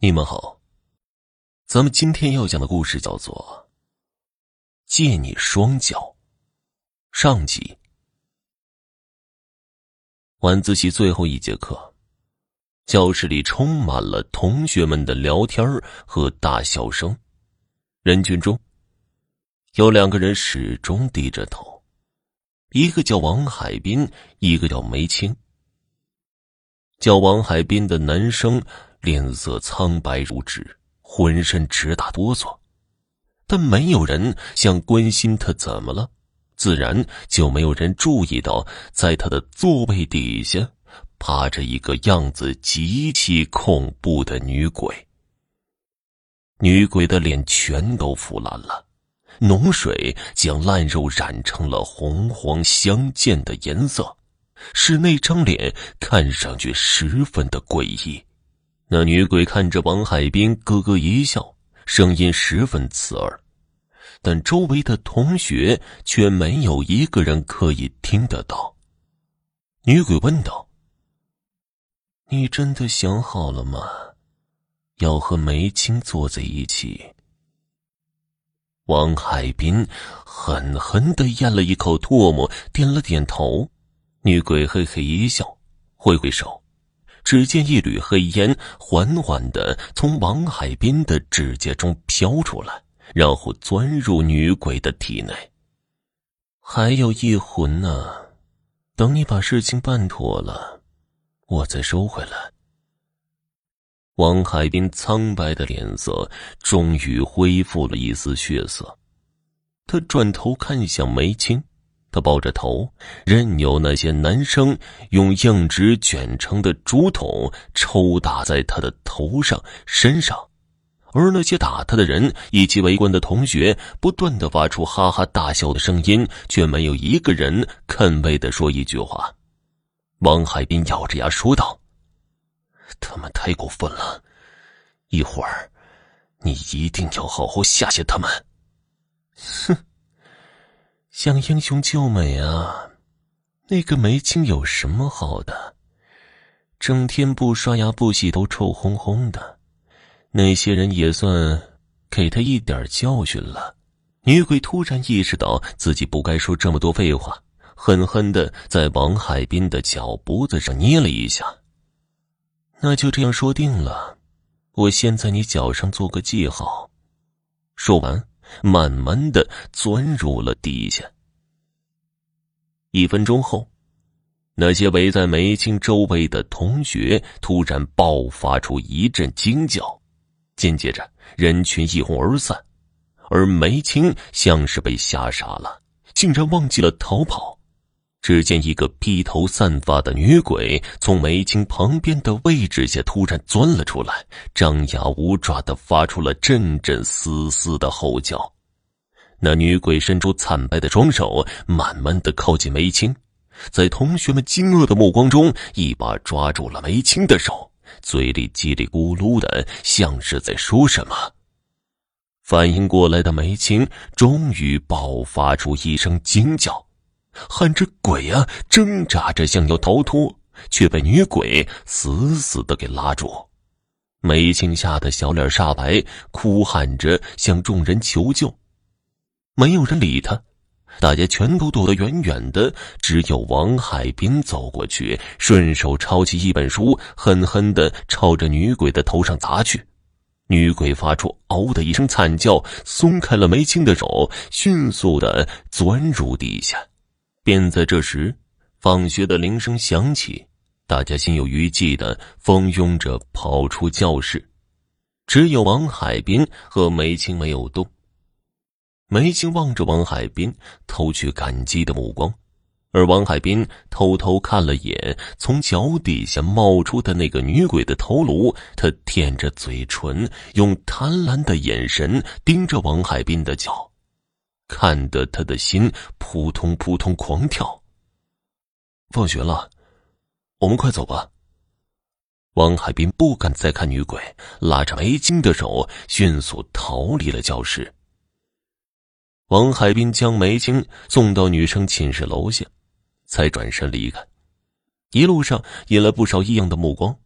你们好，咱们今天要讲的故事叫做《借你双脚》上集。晚自习最后一节课，教室里充满了同学们的聊天和大笑声。人群中，有两个人始终低着头，一个叫王海滨，一个叫梅青。叫王海滨的男生。脸色苍白如纸，浑身直打哆嗦，但没有人想关心他怎么了，自然就没有人注意到，在他的座位底下趴着一个样子极其恐怖的女鬼。女鬼的脸全都腐烂了，脓水将烂肉染成了红黄相间的颜色，使那张脸看上去十分的诡异。那女鬼看着王海滨，咯咯一笑，声音十分刺耳，但周围的同学却没有一个人可以听得到。女鬼问道：“你真的想好了吗？要和梅青坐在一起？”王海滨狠狠的咽了一口唾沫，点了点头。女鬼嘿嘿一笑，挥挥手。只见一缕黑烟缓缓的从王海滨的指甲中飘出来，然后钻入女鬼的体内。还有一魂呢，等你把事情办妥了，我再收回来。王海滨苍白的脸色终于恢复了一丝血色，他转头看向梅青。他抱着头，任由那些男生用硬纸卷成的竹筒抽打在他的头上、身上，而那些打他的人以及围观的同学不断的发出哈哈大笑的声音，却没有一个人肯为的说一句话。王海滨咬着牙说道：“他们太过分了，一会儿，你一定要好好吓吓他们。”哼。想英雄救美啊！那个梅青有什么好的？整天不刷牙不洗头，臭烘烘的。那些人也算给他一点教训了。女鬼突然意识到自己不该说这么多废话，狠狠的在王海滨的脚脖子上捏了一下。那就这样说定了，我先在你脚上做个记号。说完。慢慢的钻入了地下。一分钟后，那些围在梅青周围的同学突然爆发出一阵惊叫，紧接着人群一哄而散，而梅青像是被吓傻了，竟然忘记了逃跑。只见一个披头散发的女鬼从梅青旁边的位置下突然钻了出来，张牙舞爪的发出了阵阵嘶嘶的吼叫。那女鬼伸出惨白的双手，慢慢的靠近梅青，在同学们惊愕的目光中，一把抓住了梅青的手，嘴里叽里咕噜的，像是在说什么。反应过来的梅青终于爆发出一声惊叫。喊着“鬼啊”，挣扎着想要逃脱，却被女鬼死死的给拉住。梅青吓得小脸煞白，哭喊着向众人求救。没有人理他，大家全都躲得远远的。只有王海滨走过去，顺手抄起一本书，狠狠的朝着女鬼的头上砸去。女鬼发出“嗷”的一声惨叫，松开了梅青的手，迅速的钻入地下。便在这时，放学的铃声响起，大家心有余悸的蜂拥着跑出教室，只有王海滨和梅青没有动。梅青望着王海滨，投去感激的目光，而王海滨偷偷看了眼从脚底下冒出的那个女鬼的头颅，他舔着嘴唇，用贪婪的眼神盯着王海滨的脚。看得他的心扑通扑通狂跳。放学了，我们快走吧。王海滨不敢再看女鬼，拉着梅青的手，迅速逃离了教室。王海滨将梅青送到女生寝室楼下，才转身离开。一路上引来不少异样的目光。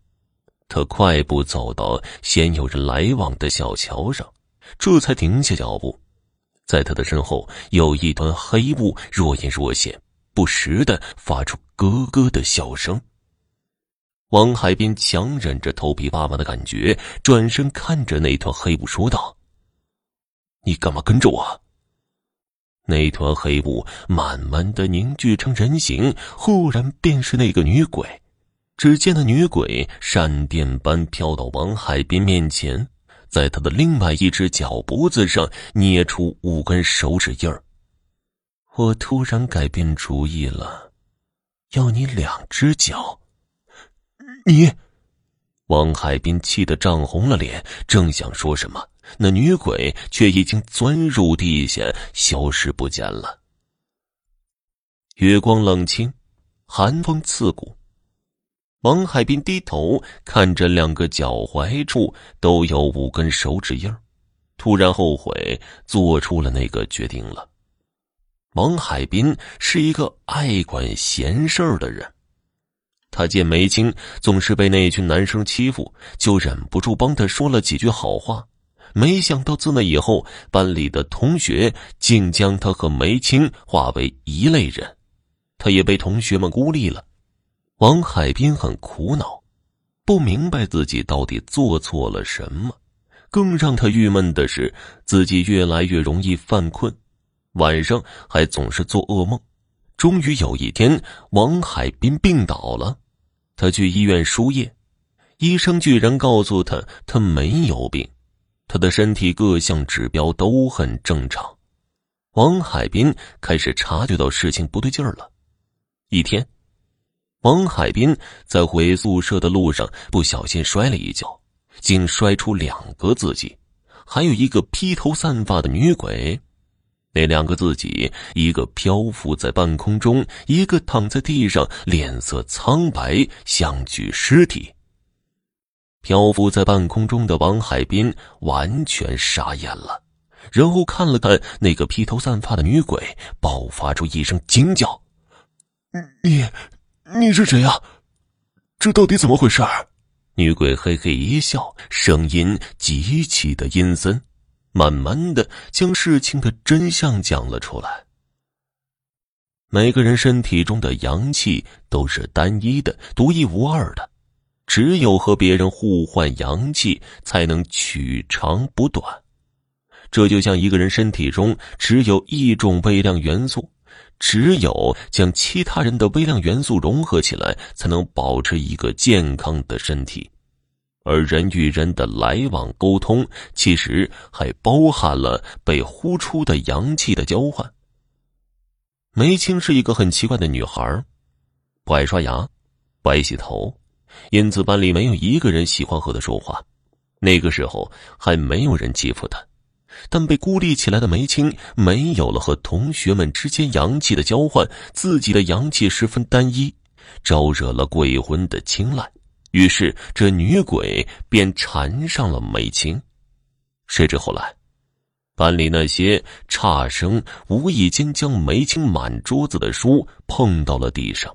他快步走到鲜有人来往的小桥上，这才停下脚步。在他的身后有一团黑雾，若隐若现，不时的发出咯咯的笑声。王海滨强忍着头皮发麻的感觉，转身看着那团黑雾说道：“你干嘛跟着我？”那团黑雾慢慢的凝聚成人形，忽然便是那个女鬼。只见那女鬼闪电般飘到王海滨面前，在他的另外一只脚脖子上捏出五根手指印儿。我突然改变主意了，要你两只脚。你，王海滨气得涨红了脸，正想说什么，那女鬼却已经钻入地下，消失不见了。月光冷清，寒风刺骨。王海滨低头看着两个脚踝处都有五根手指印突然后悔做出了那个决定了。王海滨是一个爱管闲事的人，他见梅青总是被那群男生欺负，就忍不住帮他说了几句好话。没想到自那以后，班里的同学竟将他和梅青划为一类人，他也被同学们孤立了。王海滨很苦恼，不明白自己到底做错了什么。更让他郁闷的是，自己越来越容易犯困，晚上还总是做噩梦。终于有一天，王海滨病倒了，他去医院输液，医生居然告诉他他没有病，他的身体各项指标都很正常。王海滨开始察觉到事情不对劲儿了。一天。王海滨在回宿舍的路上不小心摔了一跤，竟摔出两个自己，还有一个披头散发的女鬼。那两个自己，一个漂浮在半空中，一个躺在地上，脸色苍白，像具尸体。漂浮在半空中的王海滨完全傻眼了，然后看了看那个披头散发的女鬼，爆发出一声惊叫：“你！”你是谁呀？这到底怎么回事？女鬼嘿嘿一笑，声音极其的阴森，慢慢的将事情的真相讲了出来。每个人身体中的阳气都是单一的、独一无二的，只有和别人互换阳气，才能取长补短。这就像一个人身体中只有一种微量元素。只有将其他人的微量元素融合起来，才能保持一个健康的身体。而人与人的来往沟通，其实还包含了被呼出的阳气的交换。梅青是一个很奇怪的女孩，不爱刷牙，不爱洗头，因此班里没有一个人喜欢和她说话。那个时候还没有人欺负她。但被孤立起来的梅青没有了和同学们之间阳气的交换，自己的阳气十分单一，招惹了鬼魂的青睐。于是这女鬼便缠上了梅青。谁知后来，班里那些差生无意间将梅青满桌子的书碰到了地上，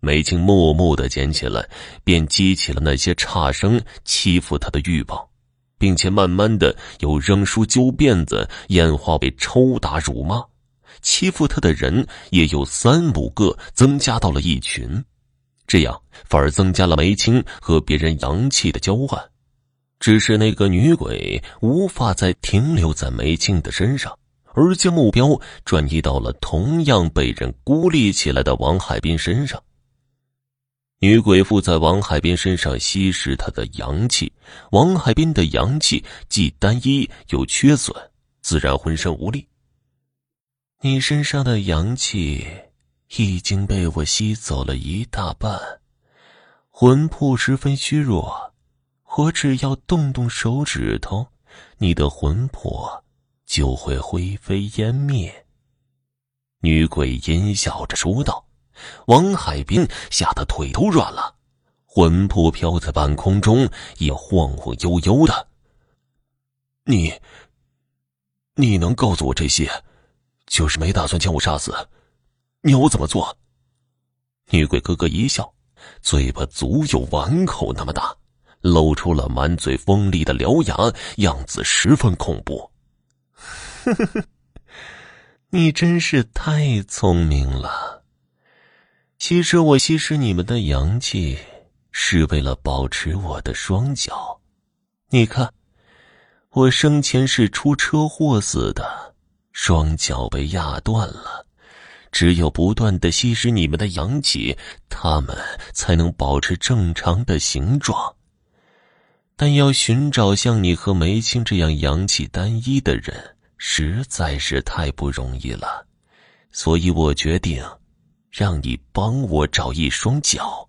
梅青默默的捡起来，便激起了那些差生欺负她的欲望。并且慢慢的由扔书揪辫子演化为抽打辱骂，欺负他的人也有三五个增加到了一群，这样反而增加了梅青和别人阳气的交换。只是那个女鬼无法再停留在梅青的身上，而将目标转移到了同样被人孤立起来的王海滨身上。女鬼附在王海滨身上吸食他的阳气，王海滨的阳气既单一又缺损，自然浑身无力。你身上的阳气已经被我吸走了一大半，魂魄十分虚弱，我只要动动手指头，你的魂魄就会灰飞烟灭。女鬼阴笑着说道。王海滨吓得腿都软了，魂魄飘在半空中，也晃晃悠悠的。你，你能告诉我这些，就是没打算将我杀死？你要我怎么做？女鬼咯咯一笑，嘴巴足有碗口那么大，露出了满嘴锋利的獠牙，样子十分恐怖。呵呵呵，你真是太聪明了。其实我吸食你们的阳气，是为了保持我的双脚。你看，我生前是出车祸死的，双脚被压断了。只有不断的吸食你们的阳气，他们才能保持正常的形状。但要寻找像你和梅青这样阳气单一的人，实在是太不容易了。所以我决定，让你帮我找一双脚。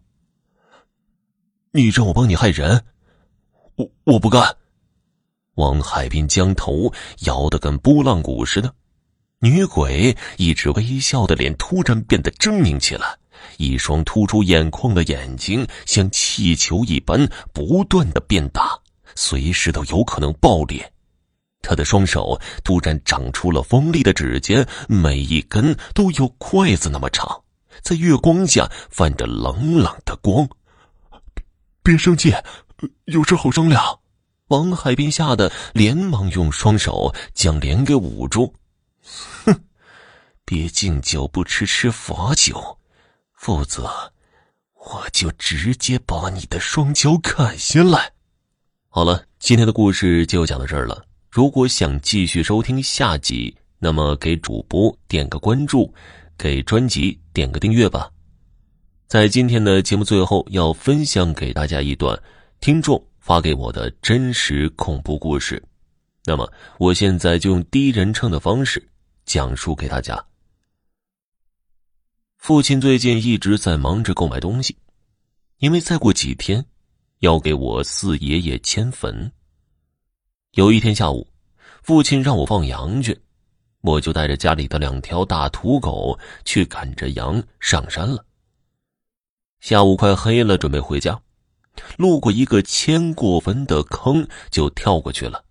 你让我帮你害人，我我不干。王海滨将头摇得跟拨浪鼓似的。女鬼一直微笑的脸突然变得狰狞起来，一双突出眼眶的眼睛像气球一般不断的变大，随时都有可能爆裂。他的双手突然长出了锋利的指尖，每一根都有筷子那么长，在月光下泛着冷冷的光。别生气，有事好商量。王海滨吓得连忙用双手将脸给捂住。哼，别敬酒不吃吃罚酒，否则我就直接把你的双脚砍下来。好了，今天的故事就讲到这儿了。如果想继续收听下集，那么给主播点个关注，给专辑点个订阅吧。在今天的节目最后，要分享给大家一段听众发给我的真实恐怖故事。那么，我现在就用第一人称的方式。讲述给大家。父亲最近一直在忙着购买东西，因为再过几天要给我四爷爷迁坟。有一天下午，父亲让我放羊去，我就带着家里的两条大土狗去赶着羊上山了。下午快黑了，准备回家，路过一个迁过坟的坑，就跳过去了。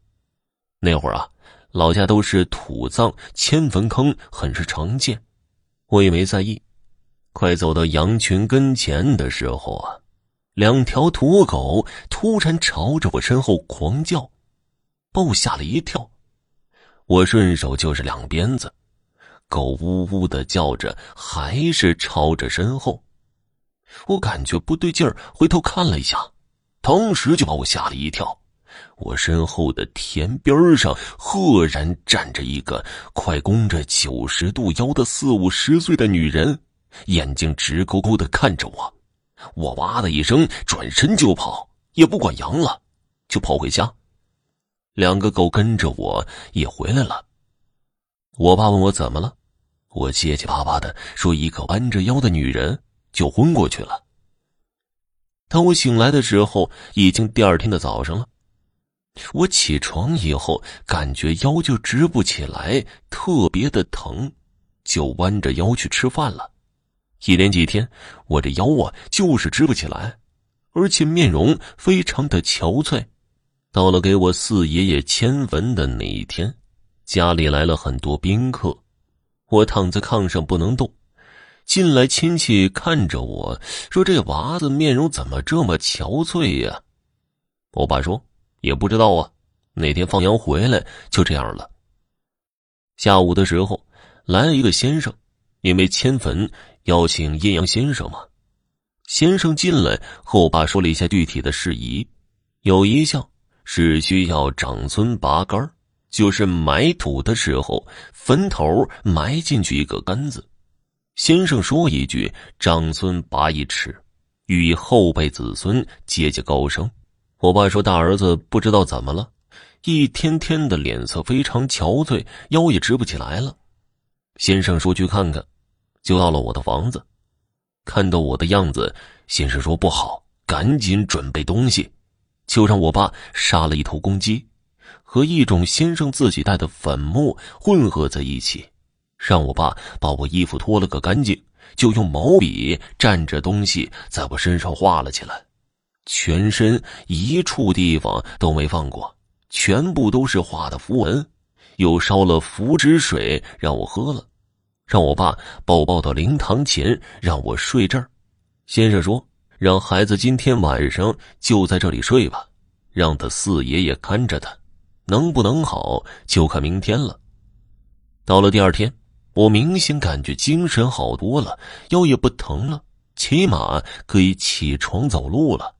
那会儿啊。老家都是土葬，迁坟坑很是常见，我也没在意。快走到羊群跟前的时候啊，两条土狗突然朝着我身后狂叫，把我吓了一跳。我顺手就是两鞭子，狗呜呜的叫着，还是朝着身后。我感觉不对劲儿，回头看了一下，当时就把我吓了一跳。我身后的田边上，赫然站着一个快弓着九十度腰的四五十岁的女人，眼睛直勾勾的看着我。我哇的一声转身就跑，也不管羊了，就跑回家。两个狗跟着我也回来了。我爸问我怎么了，我结结巴巴的说：“一个弯着腰的女人就昏过去了。”当我醒来的时候，已经第二天的早上了。我起床以后，感觉腰就直不起来，特别的疼，就弯着腰去吃饭了。一连几天，我这腰啊就是直不起来，而且面容非常的憔悴。到了给我四爷爷迁坟的那一天，家里来了很多宾客，我躺在炕上不能动。进来亲戚看着我说：“这娃子面容怎么这么憔悴呀？”我爸说。也不知道啊，那天放羊回来就这样了。下午的时候来了一个先生，因为迁坟邀请阴阳先生嘛。先生进来和我爸说了一下具体的事宜，有一项是需要长孙拔杆就是埋土的时候坟头埋进去一个杆子。先生说一句“长孙拔一尺”，与后辈子孙节节高升。我爸说：“大儿子不知道怎么了，一天天的脸色非常憔悴，腰也直不起来了。”先生说：“去看看。”就到了我的房子，看到我的样子，先生说：“不好，赶紧准备东西。”就让我爸杀了一头公鸡，和一种先生自己带的粉末混合在一起，让我爸把我衣服脱了个干净，就用毛笔蘸着东西在我身上画了起来。全身一处地方都没放过，全部都是画的符文，又烧了符纸水让我喝了，让我爸把我抱到灵堂前让我睡这儿。先生说，让孩子今天晚上就在这里睡吧，让他四爷爷看着他，能不能好就看明天了。到了第二天，我明显感觉精神好多了，腰也不疼了，起码可以起床走路了。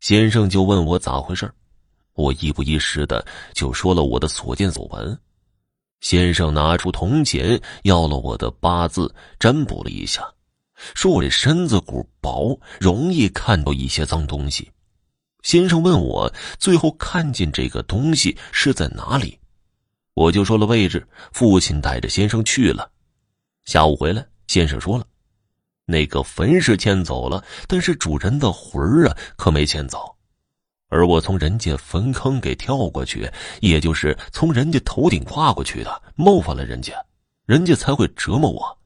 先生就问我咋回事我一不一时的就说了我的所见所闻。先生拿出铜钱，要了我的八字占卜了一下，说我这身子骨薄，容易看到一些脏东西。先生问我最后看见这个东西是在哪里。我就说了位置，父亲带着先生去了。下午回来，先生说了，那个坟是迁走了，但是主人的魂儿啊可没迁走。而我从人家坟坑给跳过去，也就是从人家头顶跨过去的，冒犯了人家，人家才会折磨我。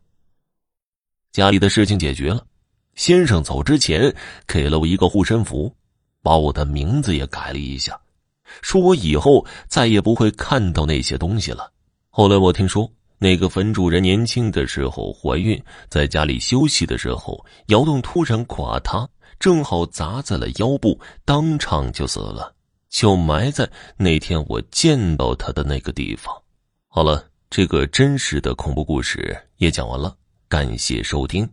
家里的事情解决了，先生走之前给了我一个护身符，把我的名字也改了一下。说我以后再也不会看到那些东西了。后来我听说，那个坟主人年轻的时候怀孕，在家里休息的时候，窑洞突然垮塌，正好砸在了腰部，当场就死了，就埋在那天我见到他的那个地方。好了，这个真实的恐怖故事也讲完了，感谢收听。